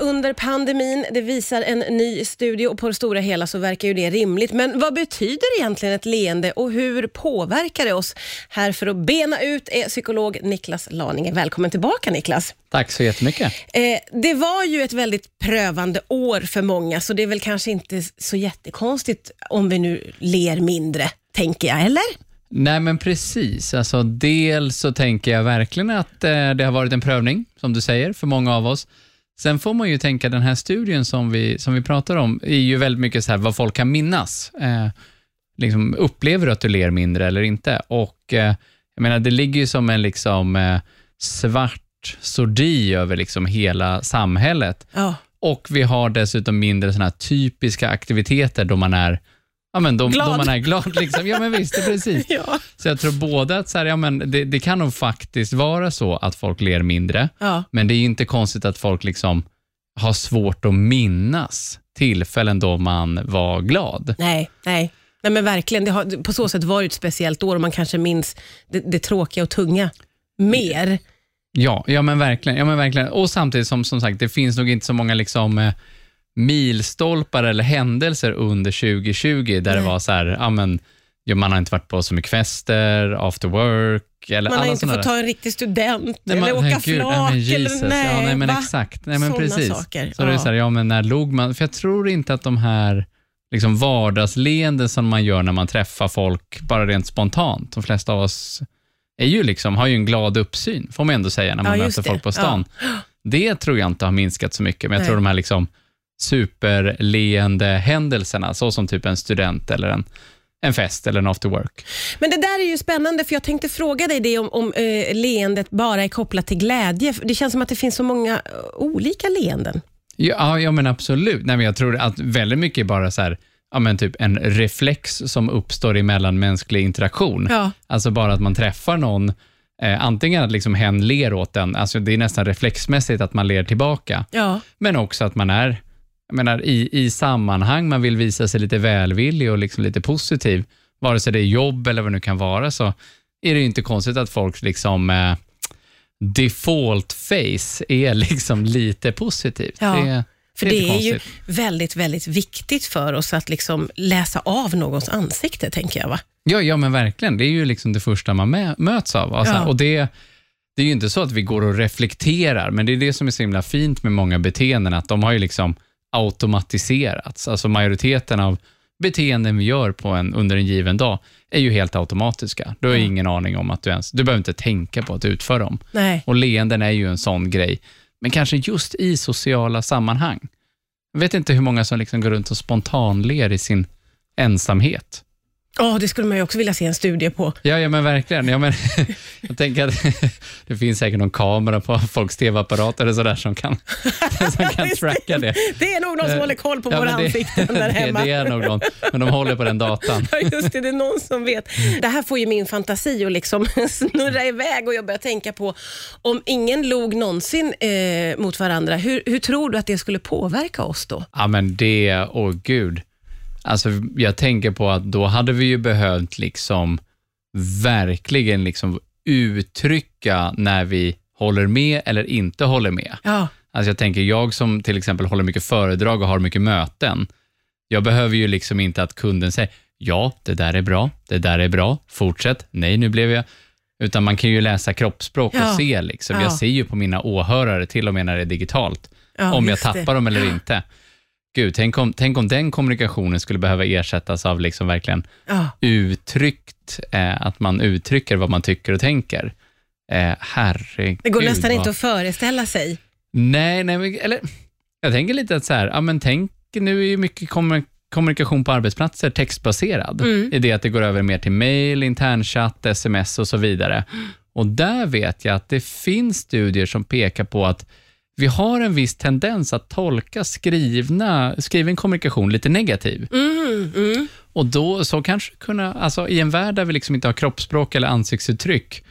under pandemin. Det visar en ny studie och på det stora hela så verkar ju det rimligt. Men vad betyder egentligen ett leende och hur påverkar det oss? Här för att bena ut är psykolog Niklas Laninge. Välkommen tillbaka Niklas. Tack så jättemycket. Eh, det var ju ett väldigt prövande år för många, så det är väl kanske inte så jättekonstigt om vi nu ler mindre, tänker jag, eller? Nej, men precis. Alltså, dels så tänker jag verkligen att eh, det har varit en prövning, som du säger, för många av oss. Sen får man ju tänka, den här studien som vi, som vi pratar om, är ju väldigt mycket så här vad folk kan minnas. Eh, liksom, upplever du att du ler mindre eller inte? Och eh, jag menar, det ligger ju som en liksom, eh, svart sordi över liksom hela samhället. Ja. Och vi har dessutom mindre såna typiska aktiviteter då man är Ja, men då, Glad. då man är glad. Liksom. Ja, men visst, precis. Ja. Så jag tror både att så här, ja, men det, det kan nog faktiskt vara så att folk ler mindre, Ja. men det är inte konstigt att folk liksom har svårt att minnas tillfällen då man var glad. Nej, nej. Nej men verkligen, det har, på så sätt var det ett speciellt år och man kanske minns det, det tråkiga och tunga mer. Ja, ja men verkligen. Ja, men verkligen. Och samtidigt som, som sagt, det finns nog inte så många liksom, eh, milstolpar eller händelser under 2020 där Nej. det var så här, ja, men, ja, man har inte varit på så mycket fester, after work, eller Man har inte fått där. ta en riktig student Nej, eller men- åka gud, flak. nej, eller, nej, ja, nej, men va? exakt. Nej, men Såna precis. saker. Så det är Ja. så här, ja, men när log man? För jag tror inte att de här liksom vardagsleenden som man gör när man träffar folk, bara rent spontant, de flesta av oss är ju liksom, har ju en glad uppsyn, får man ändå säga, när man Ja, möter folk på stan. Det tror jag inte har minskat så mycket, men jag Nej. tror de här liksom superleende händelserna, så som typ en student eller en, en fest eller en after work. Men det där är ju spännande, för jag tänkte fråga dig det om, om eh, leendet bara är kopplat till glädje. Det känns som att det finns så många eh, olika leenden. Ja, ja men absolut. Nej, men jag tror att väldigt mycket är bara så här, ja, men typ en reflex som uppstår i mellanmänsklig interaktion. Ja. Alltså bara att man träffar någon, eh, antingen att liksom hen ler åt en, alltså det är nästan reflexmässigt att man ler tillbaka, Ja. men också att man är jag menar, i, i sammanhang, man vill visa sig lite välvillig och liksom lite positiv, vare sig det är jobb eller vad det nu kan vara, så är det inte konstigt att folk liksom eh, default face är liksom lite positivt. Ja, det, För det är det är ju väldigt, väldigt viktigt för oss att liksom läsa av någons ansikte, tänker jag. va? Ja, ja, men verkligen. Det är ju liksom det första man mä- möts av. Alltså, Ja. Och det, det är ju inte så att vi går och reflekterar, men det är det som är så himla fint med många beteenden, att de har ju liksom automatiserats. Alltså majoriteten av beteenden vi gör på en, under en given dag är ju helt automatiska. Du har Ja. ingen aning om att du ens, du behöver inte tänka på att utföra dem. Nej. Och leenden är ju en sån grej, men kanske just i sociala sammanhang. Jag vet inte hur många som liksom går runt och spontanler i sin ensamhet. Åh, det skulle man ju också vilja se en studie på. Ja, ja men verkligen. Ja, men, jag tänker att det finns säkert någon kamera på folks tv-apparater eller sådär som kan, som kan tracka det. Det är nog någon som Eh, håller koll på Ja, våra det- ansikten där hemma. Det, det är nog någon, men de håller på den datan. Ja, just det, det är någon som vet. Det här får ju min fantasi att liksom snurra iväg och jag börjar tänka på, om ingen log någonsin eh, mot varandra, hur, hur tror du att det skulle påverka oss då? Ja, men det, åh gud. Alltså, jag tänker på att då hade vi ju behövt liksom verkligen liksom uttrycka när vi håller med eller inte håller med. Ja, Alltså jag tänker, jag som till exempel håller mycket föredrag och har mycket möten, jag behöver ju liksom inte att kunden säger ja, det där är bra, det där är bra, fortsätt, nej, nu blev jag... Utan man kan ju läsa kroppsspråk Ja. och se. Liksom. Ja. Jag ser ju på mina åhörare, till och med när det är digitalt, ja om jag tappar det. dem eller inte. Gud, tänk om, tänk om den kommunikationen skulle behöva ersättas av liksom verkligen Ja. uttryckt, eh, att man uttrycker vad man tycker och tänker. Eh, herregud. Det går nästan vad- inte att föreställa sig. Nej, nej eller jag tänker lite att så här, ja men tänk, nu är ju mycket kommer- kommunikation på arbetsplatser textbaserad. Mm. I det att det går över mer till mail, internchatt, sms och så vidare. Och där vet jag att det finns studier som pekar på att vi har en viss tendens att tolka skrivna, skriven kommunikation lite negativ. Mm, mm. Och då så kanske kunna, alltså i en värld där vi liksom inte har kroppsspråk eller ansiktsuttryck,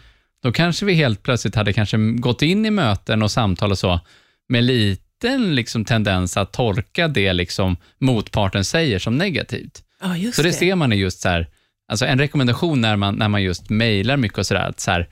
då kanske vi helt plötsligt hade kanske gått in i möten och samtal och så, med liten liksom tendens att tolka det liksom motparten säger som negativt. Ja, Så det det. ser man i just så här, alltså en rekommendation när man, när man just mejlar mycket och sådär, att så här,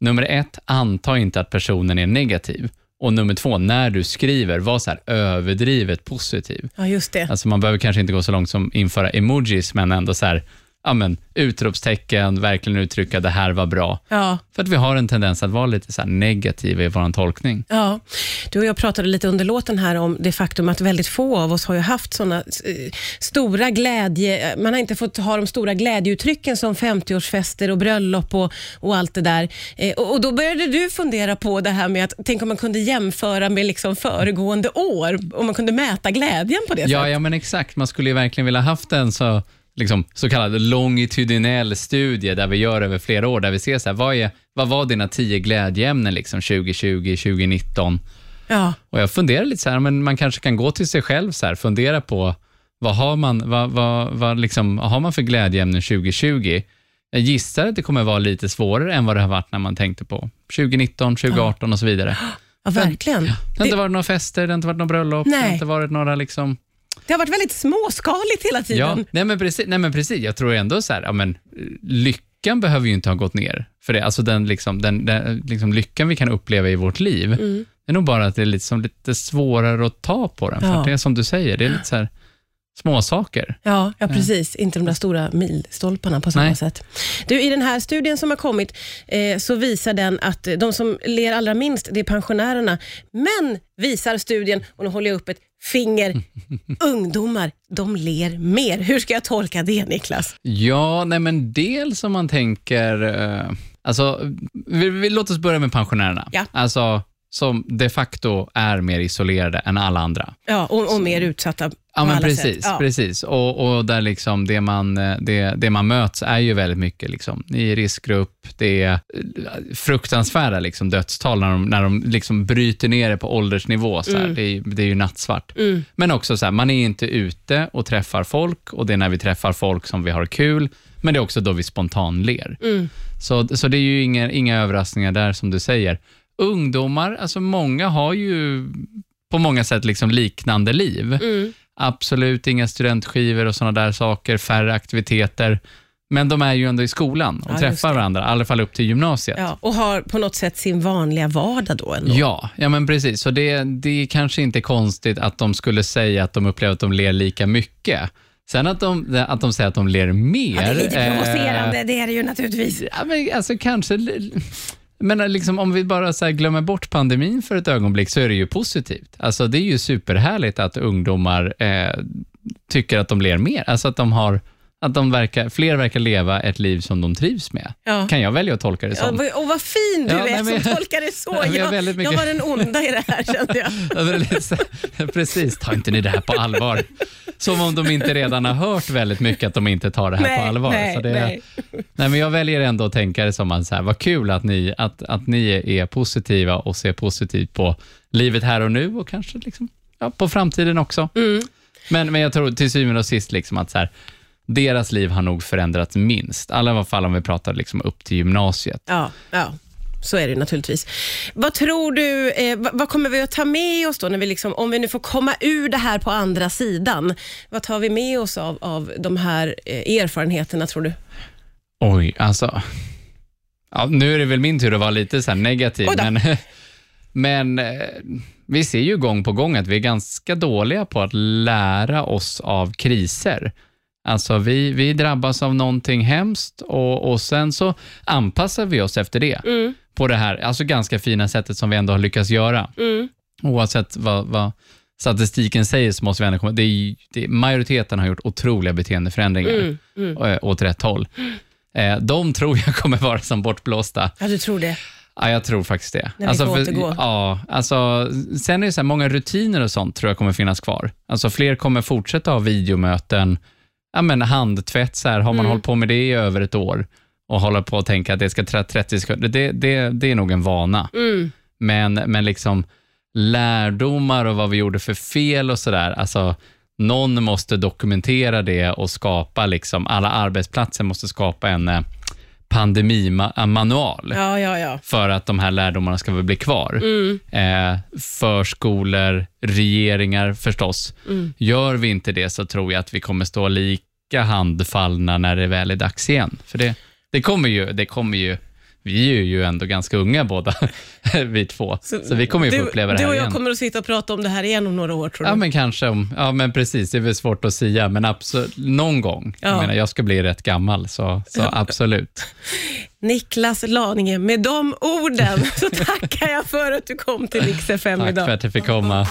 nummer ett, anta inte att personen är negativ. Och nummer två, när du skriver, var så här överdrivet positiv. Ja, just det. Alltså man behöver kanske inte gå så långt som införa emojis, men ändå så här, ja men, utropstecken, verkligen uttrycka det här var bra. Ja. För att vi har en tendens att vara lite så negativa i vår tolkning. Ja, du och jag pratade lite under låten här om det faktum att väldigt få av oss har ju haft såna eh, stora glädje... Man har inte fått ha de stora glädjeuttrycken som 50-årsfester och bröllop och, och allt det där. Eh, och, och Då började du fundera på det här med att, tänk om man kunde jämföra med liksom föregående år, om man kunde mäta glädjen på det Ja, sättet. ja men exakt. Man skulle ju verkligen vilja haft en så, liksom, så kallad longitudinell studie där vi gör över flera år, där vi ser så här, vad, är, vad var dina tio glädjeämnen liksom, 2020, 2019? Ja, Och jag funderar lite så här, men man kanske kan gå till sig själv så här, fundera på vad har man, vad, vad, vad liksom, vad har man för glädjeämnen 2020? Jag gissar att det kommer vara lite svårare än vad det har varit när man tänkte på 2019, 2018 och så vidare. ja verkligen. Det har inte varit några fester, det har inte varit några bröllop, det har Nej. inte varit några liksom, det har varit väldigt småskaligt hela Ja, tiden. nej men, precis, nej men precis. Jag tror ändå så här, ja, men, lyckan behöver ju inte ha gått ner. För det, alltså den, liksom, den, den liksom, lyckan vi kan uppleva i vårt liv, Mm. det är nog bara att det är lite, som, lite svårare att ta på den. För Ja. det är som du säger, det är lite så här, små saker. Ja, ja, precis. Inte de där stora milstolparna på samma Nej. sätt. Du, I den här studien som har kommit eh, så visar den att de som ler allra minst, det är pensionärerna. Men visar studien, och nu håller jag upp ett finger, ungdomar, de ler mer. Hur ska jag tolka det, Niklas? Ja, nej men dels om man tänker, eh, alltså, vi, vi, låt oss börja med pensionärerna. Ja. Alltså, som de facto är mer isolerade än alla andra. Ja, och, och mer utsatta Ja, men precis. Ja. precis. Och, och där liksom det, man, eh, det, det man möts är ju väldigt mycket liksom, i riskgrupp. Det är eh, fruktansvärda liksom, dödstal när de, när de liksom bryter ner det på åldersnivå. Så här. Det, är, det är ju nattsvart. Mm. Men också så här, man är inte ute och träffar folk och det är när vi träffar folk som vi har kul. Men det är också då vi spontanler. Mm. Så, så det är ju inga, inga överraskningar där som du säger. Ungdomar, alltså många har ju på många sätt liksom liknande liv. Mm. Absolut inga studentskivor och sådana där saker, färre aktiviteter. Men de är ju ändå i skolan och Ja, träffar varandra, i alla fall upp till gymnasiet. Ja, och har på något sätt sin vanliga vardag då ändå. Ja, ja men precis. Så det, det är kanske inte konstigt att de skulle säga att de upplever att de ler lika mycket. Sen att de, att de säger att de ler mer. Ja, det är lite eh, provocerande, det är det ju naturligtvis. Ja, men alltså kanske... Men liksom, om vi bara så glömmer bort pandemin för ett ögonblick så är det ju positivt. Alltså, det är ju superhärligt att ungdomar eh, tycker att de ler mer. Alltså att, de har, att de verkar, fler verkar leva ett liv som de trivs med. Ja. Kan jag välja att tolka det Ja, som. vad- och vad fin du Ja, är men- som tolkar det så. Ja, Jag, väldigt mycket- jag var den onda i det här kände jag. Ja, Precis, ta inte ni det här på allvar. Som om de inte redan har hört väldigt mycket att de inte tar det här på allvar. nej, så det, nej. Nej, men jag väljer ändå att tänka det som att så här, vad kul att ni, att, att ni är positiva och ser positivt på livet här och nu och kanske liksom, ja, på framtiden också. Mm. Men, men jag tror till syvende och sist liksom att så här, deras liv har nog förändrats minst. I alla fall om vi pratar liksom upp till gymnasiet. Ja, ja. Så är det naturligtvis. Vad tror du, eh, vad, kommer vi att ta med oss då, när vi liksom, om vi nu får komma ur det här på andra sidan? Vad tar vi med oss av, av de här eh, erfarenheterna, tror du? Oj, alltså. Ja, nu är det väl min tur att vara lite så negativ, men, men eh, vi ser ju gång på gång att vi är ganska dåliga på att lära oss av kriser. Alltså vi, vi drabbas av någonting hemskt och, och sen så anpassar vi oss efter det Mm, på det här alltså ganska fina sättet som vi ändå har lyckats göra. mm, Oavsett vad, vad statistiken säger så måste vi ändå komma... Det är, det, majoriteten har gjort otroliga beteendeförändringar mm, mm. eh, åt rätt håll. Eh, de tror jag kommer vara som bortblåsta. Ja, du tror det? Ja, jag tror faktiskt det. När vi får för, återgå. ja, alltså, sen är det så här, många rutiner och sånt tror jag kommer finnas kvar. Alltså, fler kommer fortsätta ha videomöten, ja, men handtvätt, så här, har man Mm. hållit på med det i över ett år och håller på att tänka att det ska ta 30 sekunder, det, det, det är nog en vana. Mm. Men, men liksom lärdomar och vad vi gjorde för fel och sådär, alltså någon måste dokumentera det och skapa, liksom, alla arbetsplatser måste skapa en eh, pandemimanual Ja, ja, ja. för att de här lärdomarna ska väl bli kvar. Mm, Eh, förskolor, regeringar förstås. mm. Gör vi inte det så tror jag att vi kommer stå lika handfallna när det väl är dags igen. För det, det kommer ju, det kommer ju vi är ju ändå ganska unga båda, vi två. Så, vi kommer ju få du, uppleva det Du här och jag igen. kommer att sitta och prata om det här igen om några år, tror du? Ja, men kanske. Om, ja, men precis. Det är väl svårt att säga, men absolut, någon gång. Ja. Jag menar, jag ska bli rätt gammal, så, så absolut. Niklas Laninge, med de orden så tackar jag för att du kom till Mix FM Tack idag. för att jag fick komma.